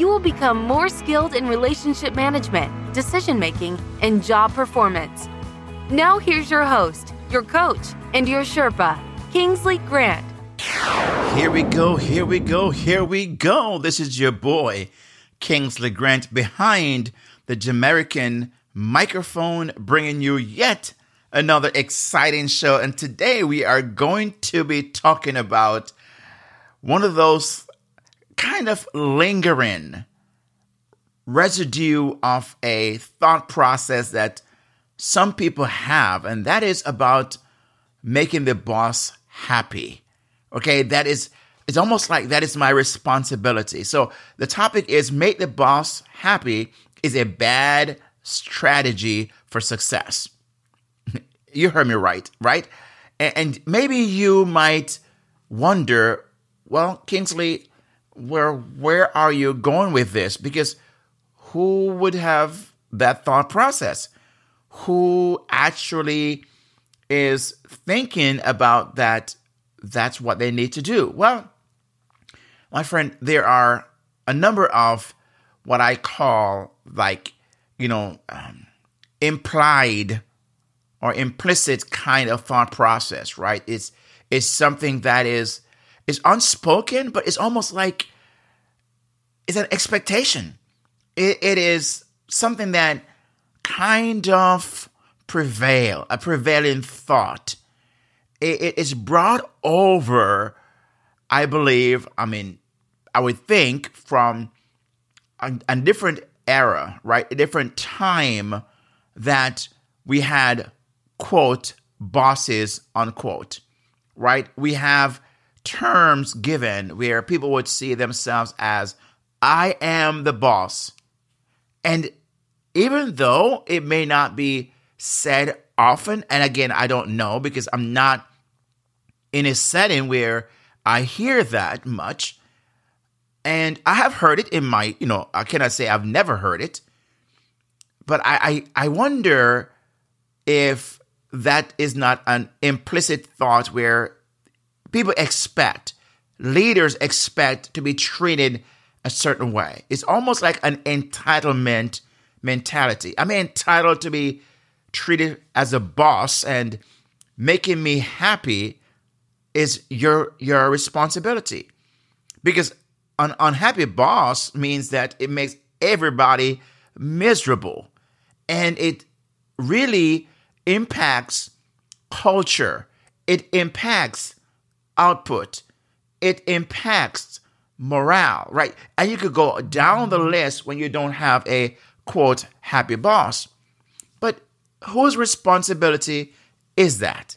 you will become more skilled in relationship management, decision making, and job performance. Now, here's your host, your coach, and your Sherpa, Kingsley Grant. Here we go, here we go, here we go. This is your boy, Kingsley Grant, behind the Jamaican microphone, bringing you yet another exciting show. And today we are going to be talking about one of those kind of lingering residue of a thought process that some people have, and that is about making the boss happy. Okay, that is it's almost like that is my responsibility. So the topic is make the boss happy is a bad strategy for success. you heard me right, right? And maybe you might wonder, well, Kingsley, where where are you going with this? Because who would have that thought process? Who actually is thinking about that that's what they need to do? Well, my friend, there are a number of what I call like, you know, um, implied or implicit kind of thought process, right? It's it's something that is is unspoken, but it's almost like it's an expectation. it, it is something that kind of prevail, a prevailing thought. It, it is brought over, I believe, I mean, I would think from a, a different era, right? A different time that we had, quote, bosses, unquote, right? We have terms given where people would see themselves as, I am the boss. And even though it may not be said often, and again, I don't know because I'm not in a setting where I hear that much. And I have heard it in my, you know, I cannot say I've never heard it, but I, I, I wonder if that is not an implicit thought where people expect, leaders expect to be treated a certain way. It's almost like an entitlement mentality. I'm entitled to be treated as a boss and making me happy is your your responsibility. Because an unhappy boss means that it makes everybody miserable and it really impacts culture. It impacts output. It impacts morale, right? And you could go down the list when you don't have a quote happy boss. But whose responsibility is that?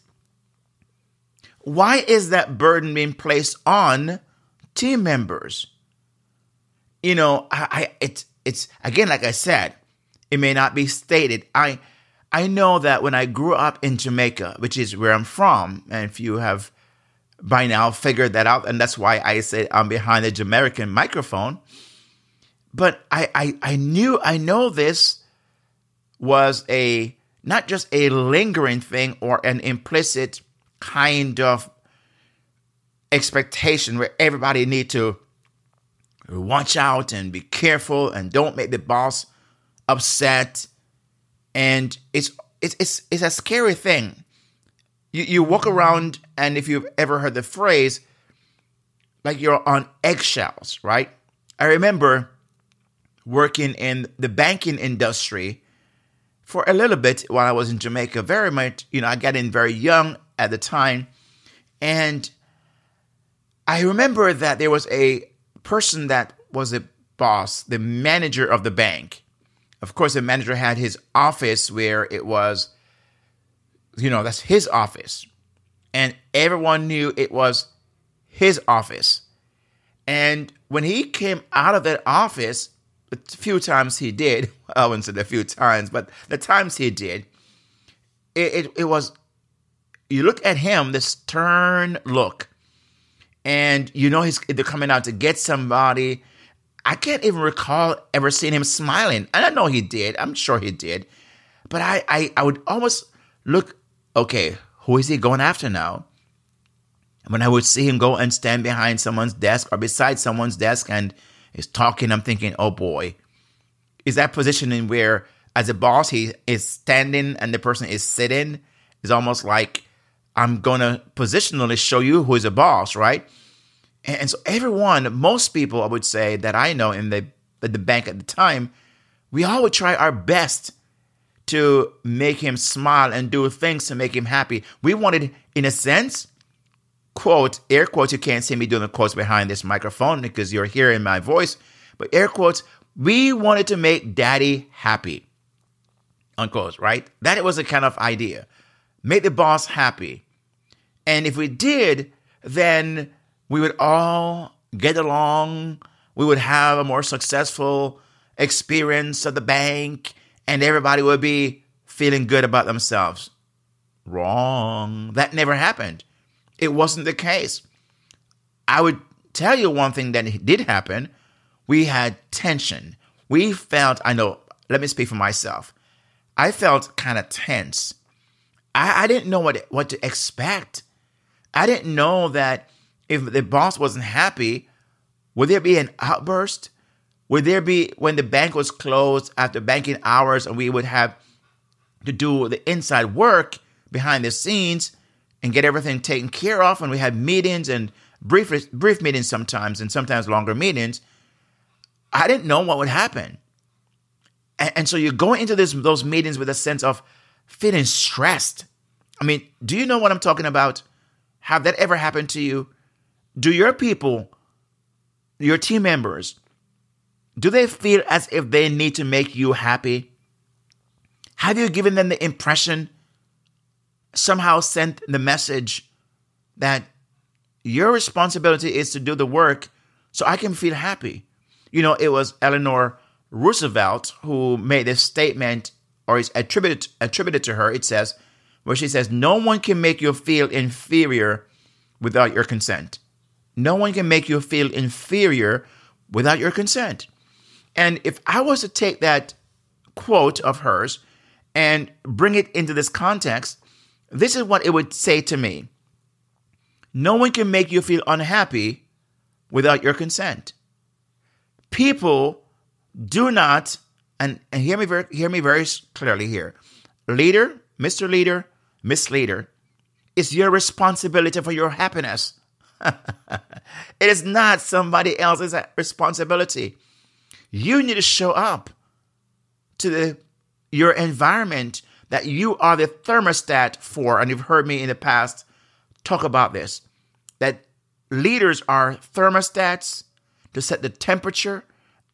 Why is that burden being placed on team members? You know, I, I it's it's again like I said, it may not be stated. I I know that when I grew up in Jamaica, which is where I'm from, and if you have by now figured that out, and that's why I say I'm um, behind the Jamaican microphone. But I, I, I knew, I know this was a not just a lingering thing or an implicit kind of expectation where everybody need to watch out and be careful and don't make the boss upset. And it's it's it's, it's a scary thing you, you walk around, and if you've ever heard the phrase, like you're on eggshells, right? I remember working in the banking industry for a little bit while I was in Jamaica. Very much, you know, I got in very young at the time. And I remember that there was a person that was a boss, the manager of the bank. Of course, the manager had his office where it was you know, that's his office. And everyone knew it was his office. And when he came out of that office, a few times he did, I wouldn't say the few times, but the times he did, it, it, it was, you look at him, this stern look, and you know he's they're coming out to get somebody. I can't even recall ever seeing him smiling. And I know he did. I'm sure he did. But I, I, I would almost look, okay, who is he going after now? When I would see him go and stand behind someone's desk or beside someone's desk and is talking, I'm thinking, oh boy, is that positioning where as a boss he is standing and the person is sitting? Is almost like I'm gonna positionally show you who is a boss, right? And so everyone, most people, I would say that I know in the the bank at the time, we all would try our best to make him smile and do things to make him happy. We wanted, in a sense, quote, air quotes, you can't see me doing the quotes behind this microphone because you're hearing my voice, but air quotes, we wanted to make daddy happy. Unquote, right? That was a kind of idea. Make the boss happy. And if we did, then we would all get along. We would have a more successful experience at the bank, and everybody would be feeling good about themselves. Wrong. That never happened. It wasn't the case. I would tell you one thing that did happen. We had tension. We felt, I know, let me speak for myself. I felt kind of tense. I, I didn't know what, what to expect. I didn't know that if the boss wasn't happy, would there be an outburst? Would there be when the bank was closed after banking hours and we would have to do the inside work behind the scenes and get everything taken care of? And we had meetings and brief brief meetings sometimes and sometimes longer meetings. I didn't know what would happen. And, and so you go into this those meetings with a sense of feeling stressed. I mean, do you know what I'm talking about? Have that ever happened to you? Do your people, your team members, do they feel as if they need to make you happy? Have you given them the impression, somehow sent the message that your responsibility is to do the work so I can feel happy? You know, it was Eleanor Roosevelt who made this statement, or is attributed attributed to her. It says, where she says, No one can make you feel inferior without your consent. No one can make you feel inferior without your consent. And if I was to take that quote of hers and bring it into this context, this is what it would say to me No one can make you feel unhappy without your consent. People do not, and, and hear me very hear me very clearly here. Leader, Mr. Leader, Miss Leader, it's your responsibility for your happiness. it is not somebody else's responsibility. You need to show up to the, your environment that you are the thermostat for. And you've heard me in the past talk about this that leaders are thermostats to set the temperature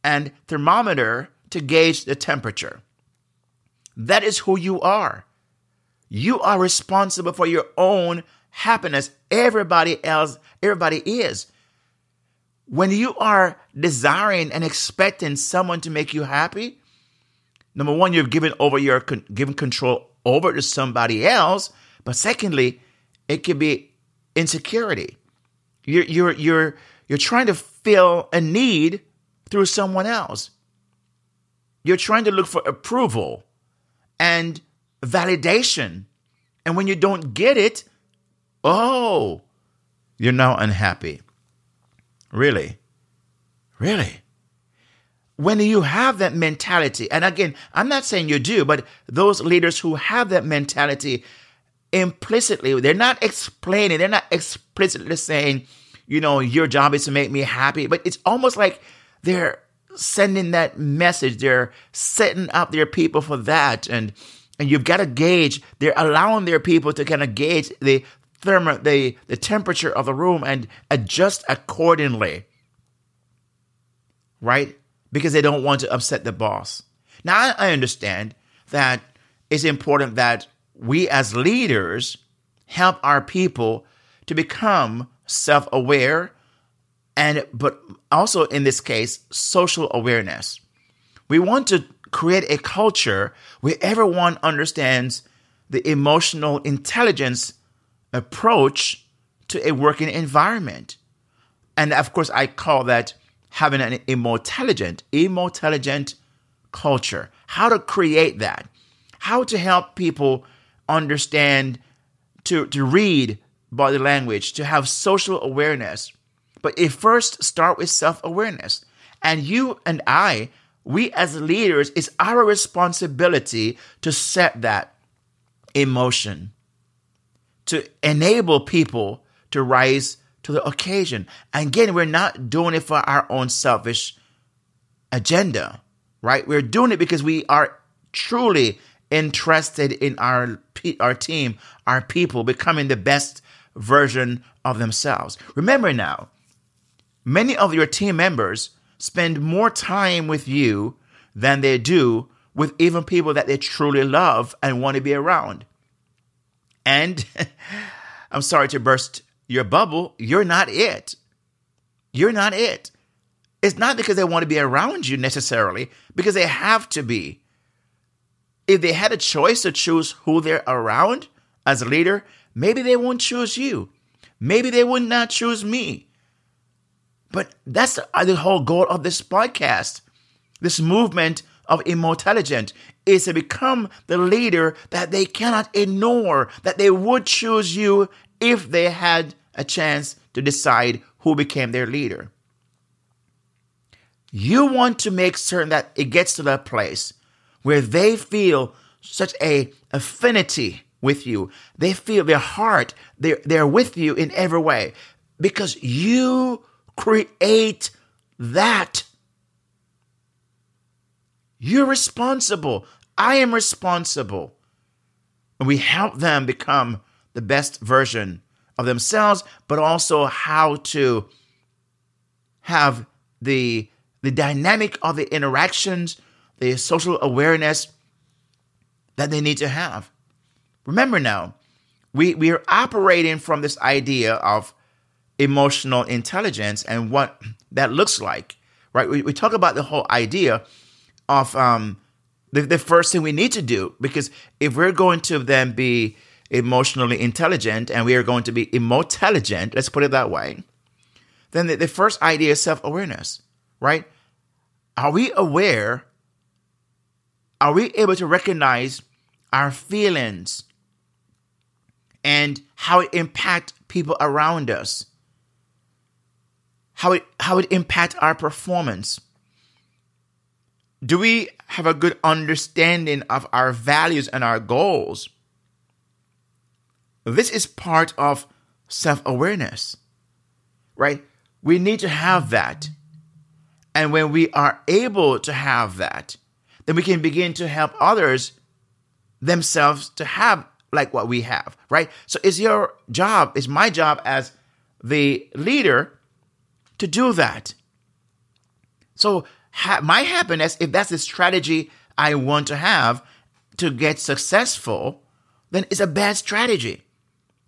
and thermometer to gauge the temperature. That is who you are. You are responsible for your own happiness. Everybody else, everybody is. When you are desiring and expecting someone to make you happy, number one, you've given over your given control over to somebody else. But secondly, it could be insecurity. You're you're you're you're trying to fill a need through someone else. You're trying to look for approval and validation. And when you don't get it, oh, you're now unhappy. Really? Really? When you have that mentality, and again, I'm not saying you do, but those leaders who have that mentality implicitly, they're not explaining, they're not explicitly saying, you know, your job is to make me happy, but it's almost like they're sending that message. They're setting up their people for that. And and you've got to gauge, they're allowing their people to kind of gauge the thermo the, the temperature of the room and adjust accordingly. Right? Because they don't want to upset the boss. Now I, understand that it's important that we as leaders help our people to become self-aware and but also in this case social awareness We want to create a culture where everyone understands the emotional intelligence approach to a working environment. And of course, I call that having an emotelligent, emotelligent culture. How to create that. How to help people understand to, to read body language, to have social awareness. But it first start with self-awareness. And you and I, we as leaders, it's our responsibility to set that emotion, to enable people to rise to the occasion. And again, we're not doing it for our own selfish agenda, right? We're doing it because we are truly interested in our our team, our people becoming the best version of themselves. Remember now, many of your team members spend more time with you than they do with even people that they truly love and want to be around. And I'm sorry to burst your bubble, you're not it. You're not it. It's not because they want to be around you necessarily, because they have to be. If they had a choice to choose who they're around as a leader, maybe they won't choose you. Maybe they would not choose me. But that's the whole goal of this podcast. This movement of emotelligent is to become the leader that they cannot ignore, that they would choose you if they had a chance to decide who became their leader. You want to make certain that it gets to that place where they feel such a affinity with you. They feel their heart, they're, they're with you in every way because you create that. You're responsible. I am responsible. And we help them become the best version of themselves, but also how to have the the dynamic of the interactions, the social awareness that they need to have. Remember now, we, we are operating from this idea of emotional intelligence and what that looks like, right? We, we talk about the whole idea of um, the, the first thing we need to do, because if we're going to then be emotionally emotelligent and we are going to be intelligent, let's put it that way, then the, the first idea is self awareness, right? Are we aware? Are we able to recognize our feelings and how it impact people around us? How it how it impact our performance? Do we have a good understanding of our values and our goals? This is part of self awareness, right? We need to have that. And when we are able to have that, then we can begin to help others themselves to have like what we have, right? So it's your job, it's my job as the leader to do that. So ha- my happiness, if that's the strategy I want to have to get successful, then it's a bad strategy.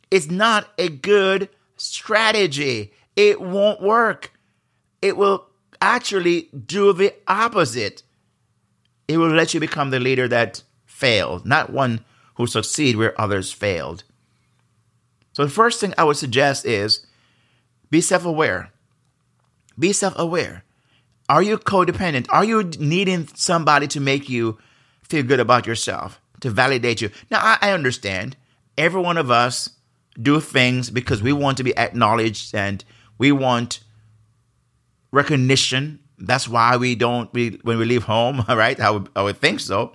It's not a good strategy. It won't work. It will actually do the opposite. It will let you become the leader that failed, not one who succeed where others failed. So the first thing I would suggest is be self-aware. Be self-aware. Are you codependent? Are you needing somebody to make you feel good about yourself, to validate you? Now I, I understand every one of us do things because we want to be acknowledged and we want recognition. That's why we don't we when we leave home, right? I would, I would think so.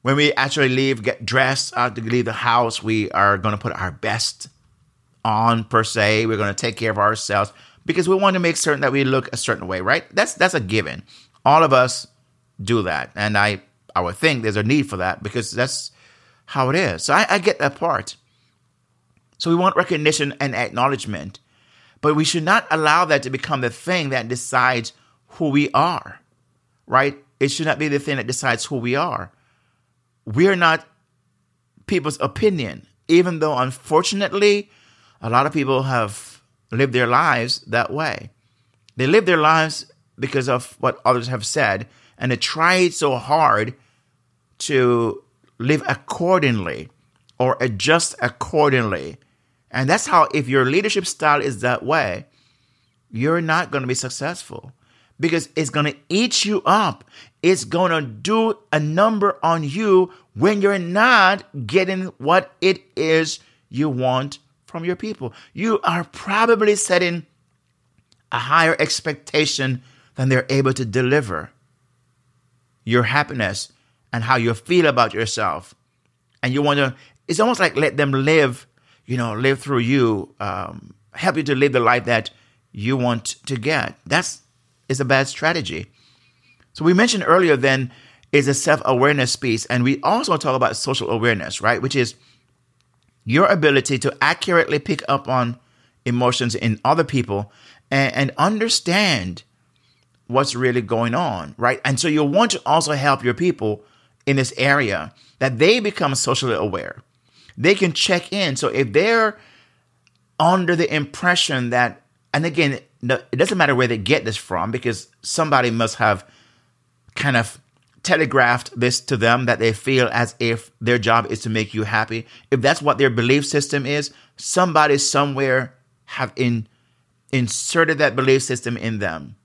When we actually leave, get dressed out to leave the house, we are going to put our best on per se. We're going to take care of ourselves because we want to make certain that we look a certain way, right? That's that's a given. All of us do that, and I I would think there's a need for that because that's how it is. So I, I get that part. So we want recognition and acknowledgement, but we should not allow that to become the thing that decides who we are, right? It should not be the thing that decides who we are. We are not people's opinion, even though unfortunately, a lot of people have lived their lives that way. They live their lives because of what others have said, and they try so hard to live accordingly or adjust accordingly. And that's how, if your leadership style is that way, you're not going to be successful because it's going to eat you up. It's going to do a number on you when you're not getting what it is you want from your people. You are probably setting a higher expectation than they're able to deliver. Your happiness and how you feel about yourself. And you want to, it's almost like let them live, you know, live through you, um, help you to live the life that you want to get. That's is a bad strategy. So we mentioned earlier then is a self-awareness piece, and we also talk about social awareness, right? Which is your ability to accurately pick up on emotions in other people and, and understand what's really going on, right? And so you want to also help your people in this area that they become socially aware. They can check in. So if they're under the impression that, and again, it doesn't matter where they get this from because somebody must have kind of telegraphed this to them that they feel as if their job is to make you happy. If that's what their belief system is, somebody somewhere have in, inserted that belief system in them.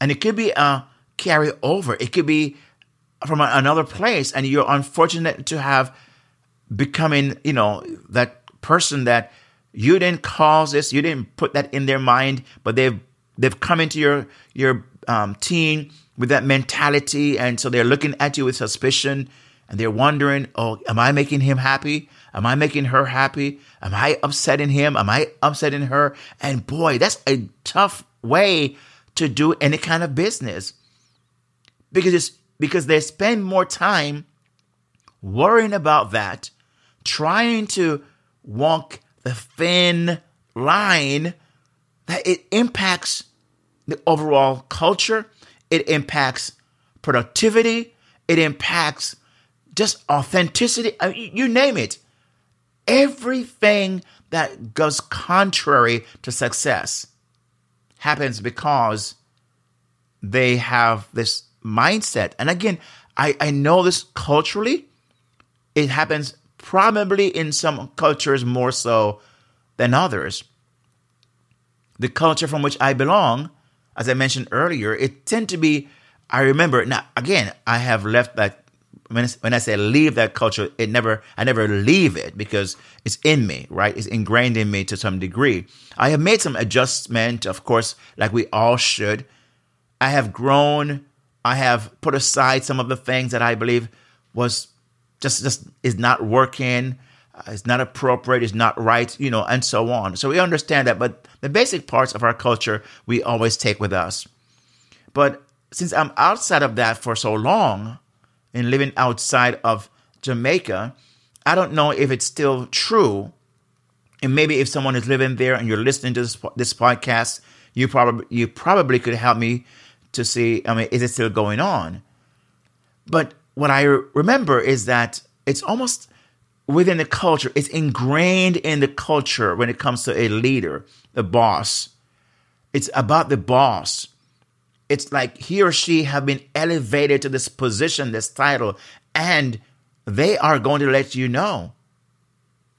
And it could be a carryover. It could be from another place and you're unfortunate to have becoming, you know, that person that you didn't cause this, you didn't put that in their mind, but they've they've come into your your um, team with that mentality, and so they're looking at you with suspicion, and they're wondering, "Oh, am I making him happy? Am I making her happy? Am I upsetting him? Am I upsetting her?" And boy, that's a tough way to do any kind of business because it's because they spend more time worrying about that, trying to walk the thin line that it impacts the overall culture, it impacts productivity, it impacts just authenticity, uh, mean, you name it. Everything that goes contrary to success happens because they have this mindset. And again, I, I know this culturally, it happens probably in some cultures more so than others. The culture from which I belong, as I mentioned earlier, it tend to be, I remember, now again, I have left that, when, I say leave that culture, it never, I never leave it because it's in me, right? It's ingrained in me to some degree. I have made some adjustment, of course, like we all should. I have grown I have put aside some of the things that I believe was just just is not working, uh, it's not appropriate, it's not right, you know, and so on. So we understand that, but the basic parts of our culture we always take with us. But since I'm outside of that for so long and living outside of Jamaica, I don't know if it's still true. And maybe if someone is living there and you're listening to this, this podcast, you probably you probably could help me to see, I mean, is it still going on? But what I remember is that it's almost within the culture, it's ingrained in the culture when it comes to a leader, the boss. It's about the boss. It's like he or she have been elevated to this position, this title, and they are going to let you know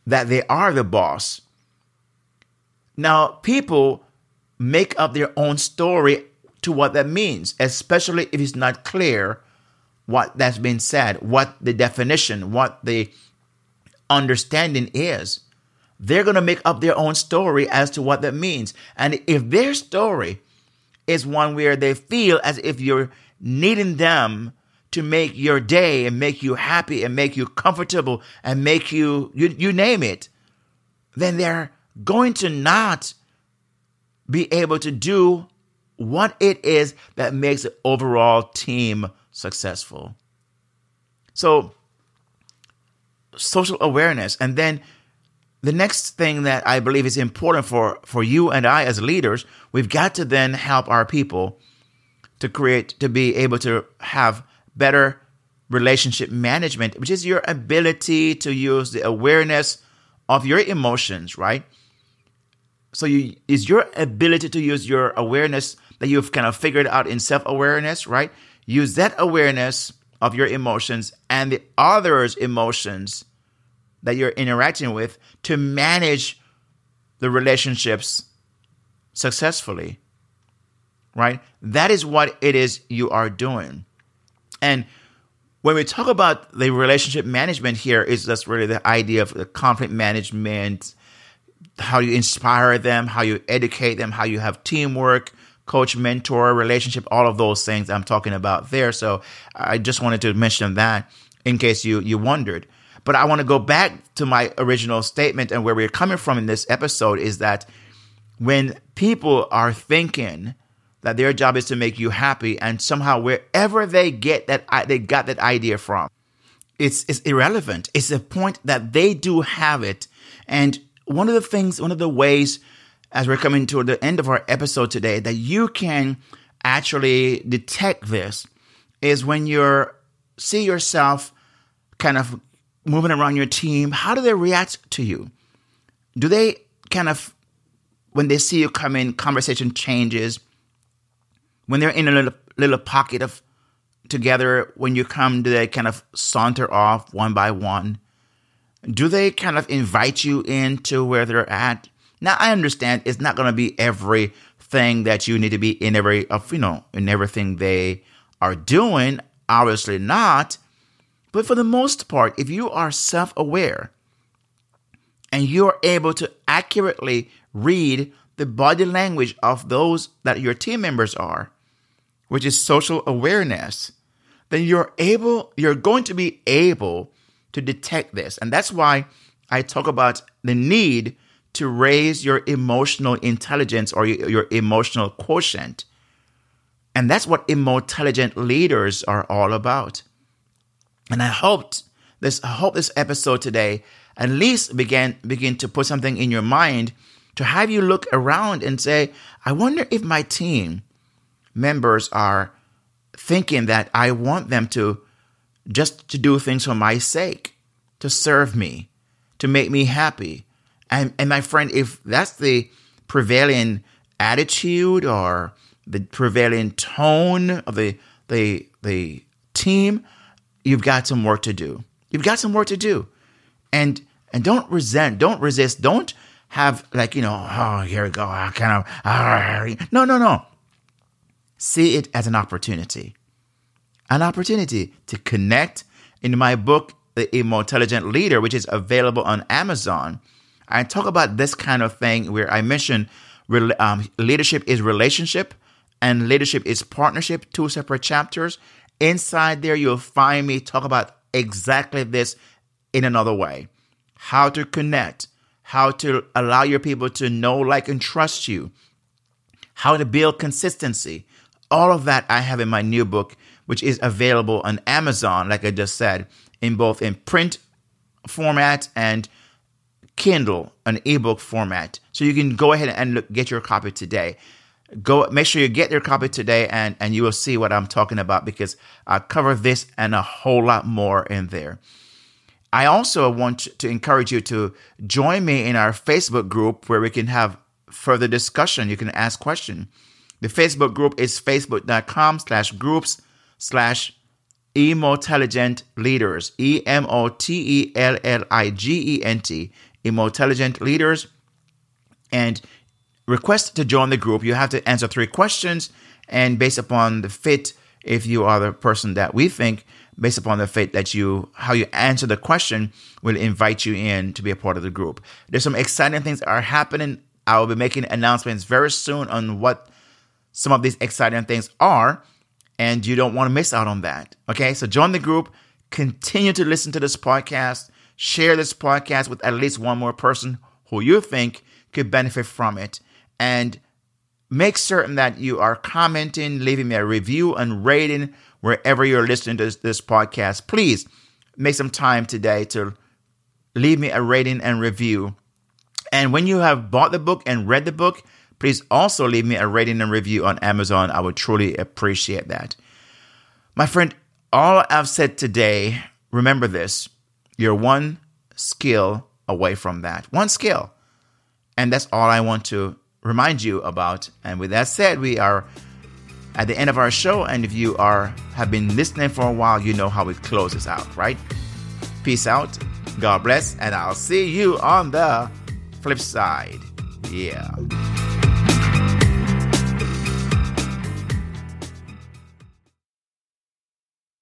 that they are the boss. Now, people make up their own story to what that means, especially if it's not clear what that's been said, what the definition, what the understanding is. They're going to make up their own story as to what that means. And if their story is one where they feel as if you're needing them to make your day and make you happy and make you comfortable and make you, you, you name it, then they're going to not be able to do what it is that makes the overall team successful. So, social awareness. And then the next thing that I believe is important for, for you and I as leaders, we've got to then help our people to create, to be able to have better relationship management, which is your ability to use the awareness of your emotions, right? So you is your ability to use your awareness that you've kind of figured out in self-awareness, right? Use that awareness of your emotions and the other's emotions that you're interacting with to manage the relationships successfully. Right? That is what it is you are doing. And when we talk about the relationship management here, is just really the idea of the conflict management, how you inspire them, how you educate them, how you have teamwork, coach, mentor, relationship, all of those things I'm talking about there. So I just wanted to mention that in case you you wondered. But I want to go back to my original statement and where we're coming from in this episode is that when people are thinking that their job is to make you happy and somehow wherever they get that they got that idea from it's it's irrelevant it's the point that they do have it and one of the things one of the ways as we're coming to the end of our episode today that you can actually detect this is when you're see yourself kind of moving around your team, how do they react to you? Do they kind of, when they see you come in, conversation changes? When they're in a little, little pocket of together, when you come, do they kind of saunter off one by one? Do they kind of invite you into where they're at? Now, I understand it's not going to be everything that you need to be in every, of you know, in everything they are doing. Obviously not. But for the most part, if you are self aware and you're able to accurately read the body language of those that your team members are, which is social awareness, then you're able, you're going to be able to detect this. And that's why I talk about the need to raise your emotional intelligence or your emotional quotient. And that's what emotelligent leaders are all about. And I hoped this I hope this episode today at least began begin to put something in your mind to have you look around and say, I wonder if my team members are thinking that I want them to just to do things for my sake, to serve me, to make me happy. And and my friend, if that's the prevailing attitude or the prevailing tone of the the the team, you've got some work to do. You've got some work to do. And and don't resent, don't resist, don't have like, you know, oh, here we go. I kind of uh, no, no, no. See it as an opportunity. An opportunity to connect. In my book, The Emotelligent Leader, which is available on Amazon, I talk about this kind of thing where I mention um, leadership is relationship and leadership is partnership, two separate chapters. Inside there, you'll find me talk about exactly this in another way how to connect, how to allow your people to know, like, and trust you, how to build consistency. All of that I have in my new book, which is available on Amazon, like I just said, in both in print format and Kindle, an ebook format. So you can go ahead and look, get your copy today. Go make sure you get your copy today and and you will see what i'm talking about because i cover this and a whole lot more in there. I also want to encourage you to join me in our facebook group where we can have further discussion. You can ask questions. The facebook group is facebook.com slash groups slash emotelligent leaders e-m-o-t-e-l-l-i-g-e-n-t emotelligent leaders and request to join the group, you have to answer three questions. And based upon the fit, if you are the person that we think, based upon the fit that you, how you answer the question, will invite you in to be a part of the group. There's some exciting things that are happening. I will be making announcements very soon on what some of these exciting things are. And you don't want to miss out on that. Okay. So join the group, continue to listen to this podcast, share this podcast with at least one more person who you think could benefit from it and make certain that you are commenting, leaving me a review and rating wherever you're listening to this, this, podcast. Please make some time today to leave me a rating and review. And when you have bought the book and read the book, please also leave me a rating and review on Amazon. I would truly appreciate that. My friend, all I've said today, remember this you're one skill away from that. One skill. And that's all I want to remind you about. And with that said, we are at the end of our show. And if you are have been listening for a while, you know how it closes out, right? Peace out. God bless, and I'll see you on the flip side. Yeah.